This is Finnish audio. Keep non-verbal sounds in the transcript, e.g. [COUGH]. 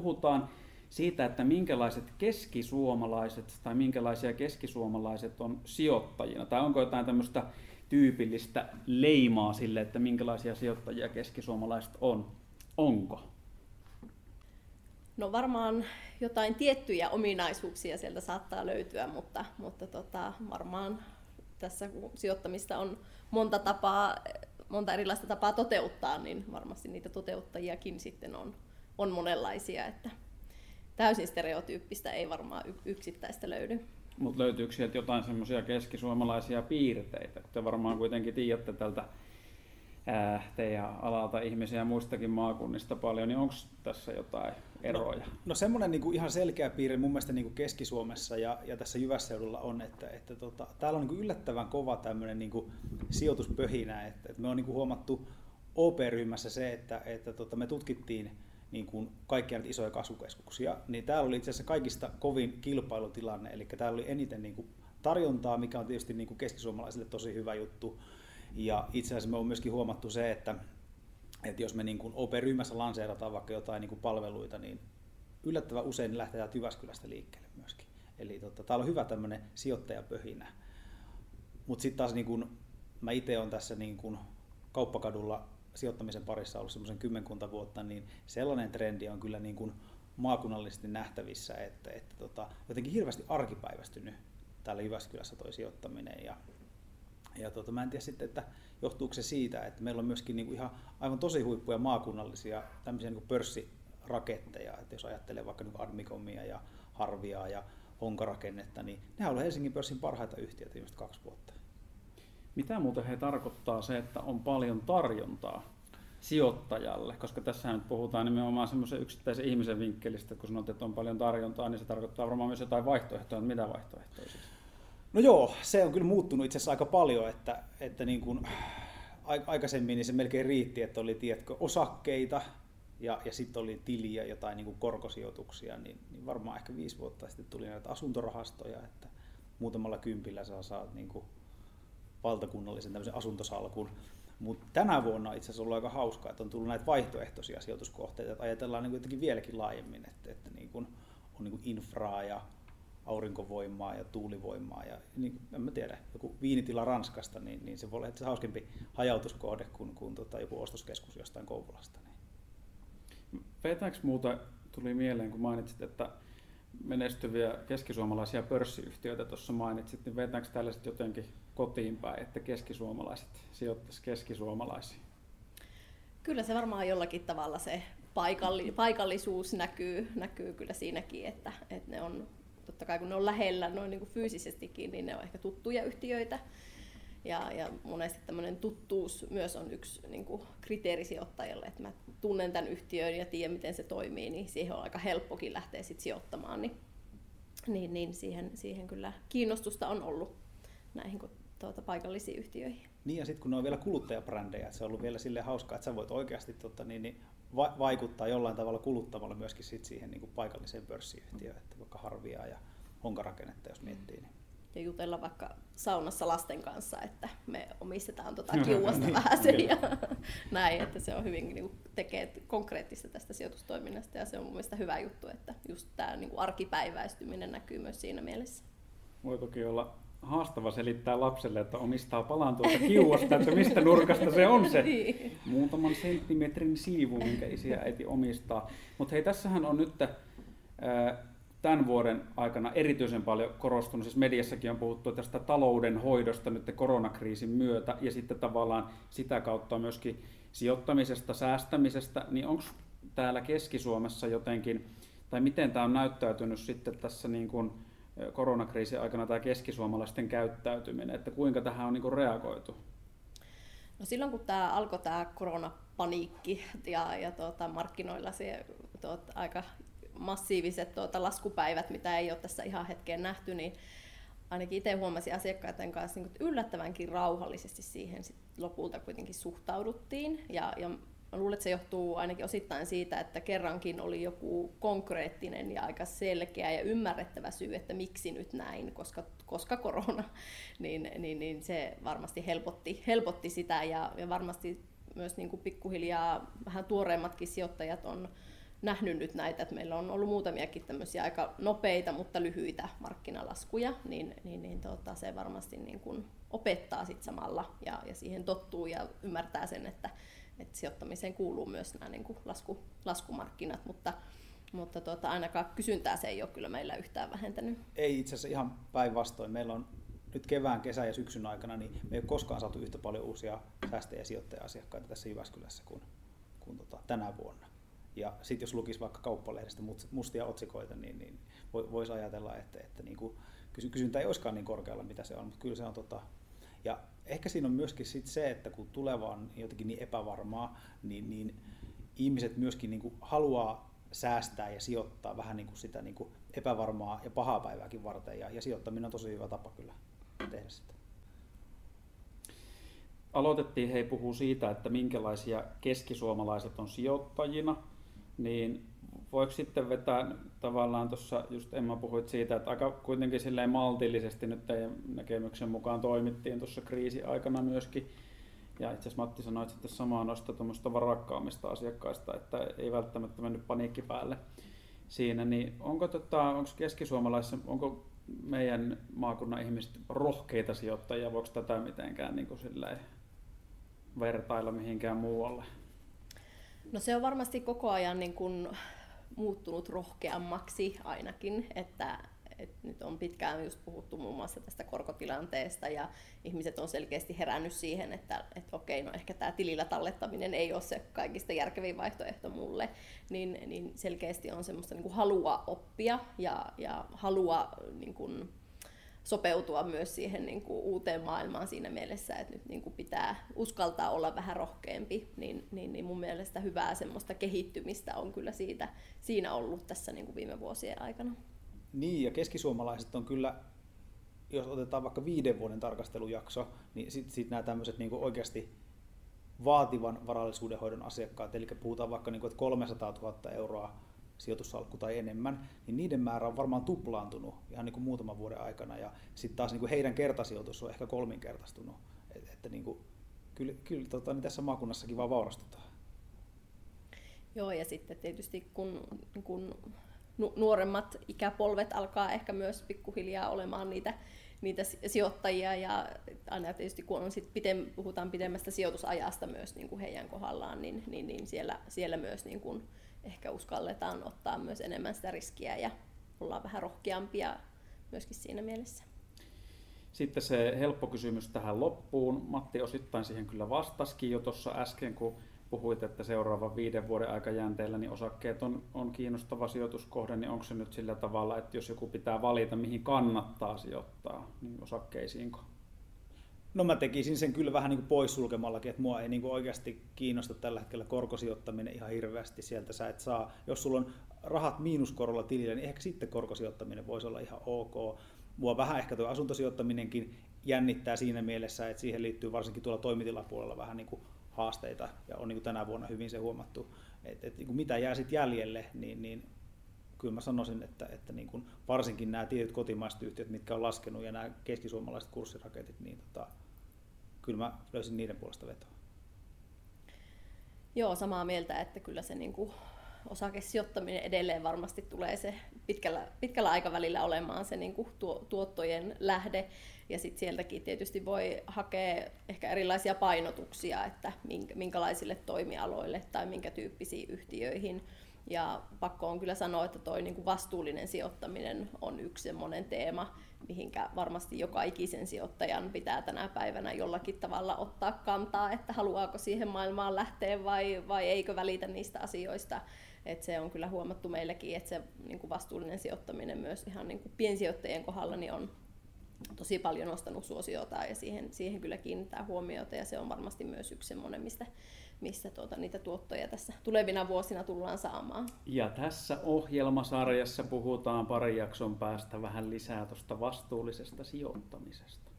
puhutaan siitä, että minkälaiset keskisuomalaiset tai minkälaisia keskisuomalaiset on sijoittajina, tai onko jotain tämmöistä tyypillistä leimaa sille, että minkälaisia sijoittajia keskisuomalaiset on. Onko? No varmaan jotain tiettyjä ominaisuuksia sieltä saattaa löytyä, mutta, mutta tota, varmaan tässä kun sijoittamista on monta tapaa, monta erilaista tapaa toteuttaa, niin varmasti niitä toteuttajiakin sitten on, on monenlaisia, että täysin stereotyyppistä ei varmaan yksittäistä löydy. Mutta löytyykö sieltä jotain semmoisia keskisuomalaisia piirteitä? Te varmaan kuitenkin tiedätte tältä teidän alalta ihmisiä muistakin maakunnista paljon, niin onko tässä jotain eroja? No, no semmoinen niin kuin ihan selkeä piirre mun mielestä niin kuin Keski-Suomessa ja, ja tässä Jyvässeudulla on, että, että tota, täällä on niin kuin yllättävän kova tämmöinen niin kuin sijoituspöhinä, että, että me on niin kuin huomattu OP-ryhmässä se, että, että tota, me tutkittiin niin kuin kaikkia näitä isoja kasvukeskuksia, niin täällä oli itse asiassa kaikista kovin kilpailutilanne, eli täällä oli eniten niin kuin tarjontaa, mikä on tietysti niin kuin keskisuomalaisille tosi hyvä juttu. Ja itse asiassa me on myöskin huomattu se, että, että jos me niin kuin OP-ryhmässä lanseerataan vaikka jotain niin kuin palveluita, niin yllättävän usein lähtee Jyväskylästä liikkeelle myöskin. Eli tota, täällä on hyvä tämmöinen sijoittajapöhinä. Mutta sitten taas niin kun, mä itse olen tässä niin kun kauppakadulla sijoittamisen parissa ollut semmoisen kymmenkunta vuotta, niin sellainen trendi on kyllä niin kuin maakunnallisesti nähtävissä, että, että tota, jotenkin hirveästi arkipäivästynyt täällä Jyväskylässä toi sijoittaminen. Ja, ja tota, mä en tiedä sitten, että johtuuko se siitä, että meillä on myöskin niin kuin ihan aivan tosi huippuja maakunnallisia tämmöisiä niin kuin pörssiraketteja, että jos ajattelee vaikka niin Admicomia ja Harviaa ja Honkarakennetta, niin ne on Helsingin pörssin parhaita yhtiöitä viimeiset kaksi vuotta. Mitä muuten he tarkoittaa se, että on paljon tarjontaa sijoittajalle? Koska tässä nyt puhutaan nimenomaan semmoisen yksittäisen ihmisen vinkkelistä, kun sanot, että on paljon tarjontaa, niin se tarkoittaa varmaan myös jotain vaihtoehtoja. Mitä vaihtoehtoja siis? No joo, se on kyllä muuttunut itse asiassa aika paljon, että, että niin kuin, aikaisemmin niin se melkein riitti, että oli tiedätkö, osakkeita ja, ja sitten oli tiliä, jotain niin kuin korkosijoituksia, niin, niin varmaan ehkä viisi vuotta sitten tuli näitä asuntorahastoja, että muutamalla kympillä saa, saat niin kuin valtakunnallisen tämmöisen asuntosalkun. Mutta tänä vuonna itse asiassa ollut aika hauskaa, että on tullut näitä vaihtoehtoisia sijoituskohteita, että ajatellaan niin jotenkin vieläkin laajemmin, että, että niin kuin on niin kuin infraa ja aurinkovoimaa ja tuulivoimaa ja niin, en mä tiedä, joku viinitila Ranskasta, niin, niin se voi olla hauskempi hajautuskohde kuin, kuin tota, joku ostoskeskus jostain Kouvolasta. Niin. Vetääkö muuta tuli mieleen, kun mainitsit, että menestyviä keskisuomalaisia pörssiyhtiöitä tuossa mainitsit, niin vetääkö tällaiset jotenkin kotiin päin, että keskisuomalaiset sijoittaisivat keskisuomalaisiin? Kyllä se varmaan jollakin tavalla se paikalli, paikallisuus näkyy, näkyy kyllä siinäkin, että, että ne on, totta kai kun ne on lähellä noin niin kuin fyysisestikin, niin ne on ehkä tuttuja yhtiöitä. Ja, ja monesti tämmöinen tuttuus myös on yksi niin kuin kriteeri sijoittajalle, että mä tunnen tämän yhtiön ja tiedän, miten se toimii, niin siihen on aika helppokin lähteä sit sijoittamaan. Niin, niin, niin siihen, siihen kyllä kiinnostusta on ollut näihin tuota, paikallisiin yhtiöihin. Niin ja sitten kun ne on vielä kuluttajabrändejä, että se on ollut vielä sille hauskaa, että sä voit oikeasti tota, niin, niin, va- vaikuttaa jollain tavalla kuluttamalla myöskin sit siihen niin kuin paikalliseen pörssiyhtiöön, että vaikka Harviaa ja Honkarakennetta jos miettii. Niin. Ja jutella vaikka saunassa lasten kanssa, että me omistetaan tuota [LAUGHS] kiuasta niin, vähän sen ja [LAUGHS] näin, että se on hyvin niin kuin, tekee konkreettista tästä sijoitustoiminnasta ja se on mun mielestä hyvä juttu, että just tämä niin kuin arkipäiväistyminen näkyy myös siinä mielessä. Voi toki olla haastava selittää lapselle, että omistaa palan tuolta kiuasta, että mistä nurkasta se on se niin. muutaman senttimetrin siivu, minkä isi ja äiti omistaa. Mutta hei, tässähän on nyt tämän vuoden aikana erityisen paljon korostunut, siis mediassakin on puhuttu tästä talouden hoidosta nyt koronakriisin myötä ja sitten tavallaan sitä kautta myöskin sijoittamisesta, säästämisestä, niin onko täällä Keski-Suomessa jotenkin, tai miten tämä on näyttäytynyt sitten tässä niin kuin koronakriisin aikana tämä keskisuomalaisten käyttäytyminen, että kuinka tähän on niin reagoitu? No silloin kun tämä alkoi tämä koronapaniikki ja, ja tuota, markkinoilla se tuota, aika massiiviset tuota, laskupäivät, mitä ei ole tässä ihan hetkeen nähty, niin ainakin itse huomasin asiakkaiden kanssa niin yllättävänkin rauhallisesti siihen sit lopulta kuitenkin suhtauduttiin. Ja, ja Mä luulen, että se johtuu ainakin osittain siitä, että kerrankin oli joku konkreettinen ja aika selkeä ja ymmärrettävä syy, että miksi nyt näin, koska, koska korona, [LAUGHS] niin, niin, niin se varmasti helpotti, helpotti sitä ja, ja varmasti myös niin kuin pikkuhiljaa vähän tuoreemmatkin sijoittajat on nähnyt nyt näitä, että meillä on ollut muutamiakin tämmöisiä aika nopeita, mutta lyhyitä markkinalaskuja, niin, niin, niin tota, se varmasti niin kuin opettaa sit samalla ja, ja siihen tottuu ja ymmärtää sen, että, että sijoittamiseen kuuluu myös nämä niin kuin lasku, laskumarkkinat, mutta, mutta tota, ainakaan kysyntää se ei ole kyllä meillä yhtään vähentänyt. Ei itse asiassa ihan päinvastoin. Meillä on nyt kevään, kesän ja syksyn aikana, niin me ei ole koskaan saatu yhtä paljon uusia säästäjä- ja sijoittaja-asiakkaita tässä Jyväskylässä kuin, kuin tota, tänä vuonna. Ja sitten jos lukisi vaikka kauppalehdestä mustia otsikoita, niin, niin voisi ajatella, että, että niin kuin, kysyntä ei olisikaan niin korkealla, mitä se on, mutta kyllä se on tota, ja ehkä siinä on myöskin sit se, että kun tuleva on jotenkin niin epävarmaa, niin, niin ihmiset myöskin niin kuin haluaa säästää ja sijoittaa vähän niin kuin sitä niin kuin epävarmaa ja pahaa päivääkin varten. Ja, ja sijoittaminen on tosi hyvä tapa kyllä tehdä sitä. Aloitettiin hei puhuu siitä, että minkälaisia keskisuomalaiset on sijoittajina, niin voiko sitten vetää tavallaan tuossa, just Emma puhuit siitä, että aika kuitenkin silleen maltillisesti nyt teidän näkemyksen mukaan toimittiin tuossa kriisi-aikana myöskin. Ja itse asiassa Matti sanoi sitten samaa noista tuommoista varakkaammista asiakkaista, että ei välttämättä mennyt paniikki päälle siinä. Niin onko, tota, onko keskisuomalaisissa, onko meidän maakunnan ihmiset rohkeita sijoittajia, voiko tätä mitenkään niin kuin vertailla mihinkään muualle? No se on varmasti koko ajan niin kuin muuttunut rohkeammaksi ainakin, että, että nyt on pitkään just puhuttu muun muassa tästä korkotilanteesta ja ihmiset on selkeästi herännyt siihen, että, että okei, no ehkä tämä tilillä tallettaminen ei ole se kaikista järkevin vaihtoehto mulle, niin, niin selkeästi on semmoista niin kuin halua oppia ja, ja halua niin kuin, sopeutua myös siihen niin kuin uuteen maailmaan siinä mielessä, että nyt niin kuin pitää uskaltaa olla vähän rohkeampi, niin, niin, niin mun mielestä hyvää semmoista kehittymistä on kyllä siitä, siinä ollut tässä niin kuin viime vuosien aikana. Niin, ja keskisuomalaiset on kyllä, jos otetaan vaikka viiden vuoden tarkastelujakso, niin sitten sit nämä tämmöiset niin oikeasti vaativan varallisuudenhoidon asiakkaat, eli puhutaan vaikka, niin kuin, että 300 000 euroa sijoitussalkku tai enemmän, niin niiden määrä on varmaan tuplaantunut ihan niin kuin muutaman vuoden aikana ja sitten taas niin kuin heidän kertasijoitus on ehkä kolminkertaistunut. Et, että niin kuin, kyllä, kyllä tota, niin tässä maakunnassakin vaan vaurastutaan. Joo, ja sitten tietysti kun, kun nuoremmat ikäpolvet alkaa ehkä myös pikkuhiljaa olemaan niitä, niitä sijoittajia ja aina tietysti kun on sit pidem, puhutaan pidemmästä sijoitusajasta myös niin kuin heidän kohdallaan, niin, niin, niin siellä, siellä myös niin kuin ehkä uskalletaan ottaa myös enemmän sitä riskiä ja ollaan vähän rohkeampia myöskin siinä mielessä. Sitten se helppo kysymys tähän loppuun. Matti osittain siihen kyllä vastasikin jo tuossa äsken, kun puhuit, että seuraavan viiden vuoden aikajänteellä niin osakkeet on, on kiinnostava sijoituskohde, niin onko se nyt sillä tavalla, että jos joku pitää valita, mihin kannattaa sijoittaa, niin osakkeisiinko? No mä tekisin sen kyllä vähän niin kuin poissulkemallakin, että mua ei niin kuin oikeasti kiinnosta tällä hetkellä korkosijoittaminen ihan hirveästi. Sieltä sä et saa, jos sulla on rahat miinuskorolla tilillä, niin ehkä sitten korkosijoittaminen voisi olla ihan ok. Mua vähän ehkä tuo asuntosijoittaminenkin jännittää siinä mielessä, että siihen liittyy varsinkin tuolla toimitilapuolella vähän niin kuin haasteita, ja on niin kuin tänä vuonna hyvin se huomattu, että, että niin kuin mitä jää sitten jäljelle, niin, niin kyllä mä sanoisin, että, että niin kuin varsinkin nämä tietyt kotimaiset yhtiöt, mitkä on laskenut, ja nämä keskisuomalaiset kurssiraketit, niin tota, kyllä mä löysin niiden puolesta vetoa. Joo, samaa mieltä, että kyllä se niin kuin osakesijoittaminen edelleen varmasti tulee se pitkällä, pitkällä aikavälillä olemaan se niin kuin tuo, tuottojen lähde. Ja sitten sieltäkin tietysti voi hakea ehkä erilaisia painotuksia, että minkälaisille toimialoille tai minkä tyyppisiin yhtiöihin. Ja pakko on kyllä sanoa, että tuo niin vastuullinen sijoittaminen on yksi semmoinen teema, mihinkä varmasti joka ikisen sijoittajan pitää tänä päivänä jollakin tavalla ottaa kantaa, että haluaako siihen maailmaan lähteä vai, vai eikö välitä niistä asioista. Et se on kyllä huomattu meilläkin, että se niin vastuullinen sijoittaminen myös ihan niin piensijoittajien kohdalla niin on tosi paljon nostanut suosiota ja siihen, siihen kyllä kiinnittää huomiota ja se on varmasti myös yksi semmoinen, mistä, missä tuota, niitä tuottoja tässä tulevina vuosina tullaan saamaan. Ja tässä ohjelmasarjassa puhutaan pari jakson päästä vähän lisää tuosta vastuullisesta sijoittamisesta.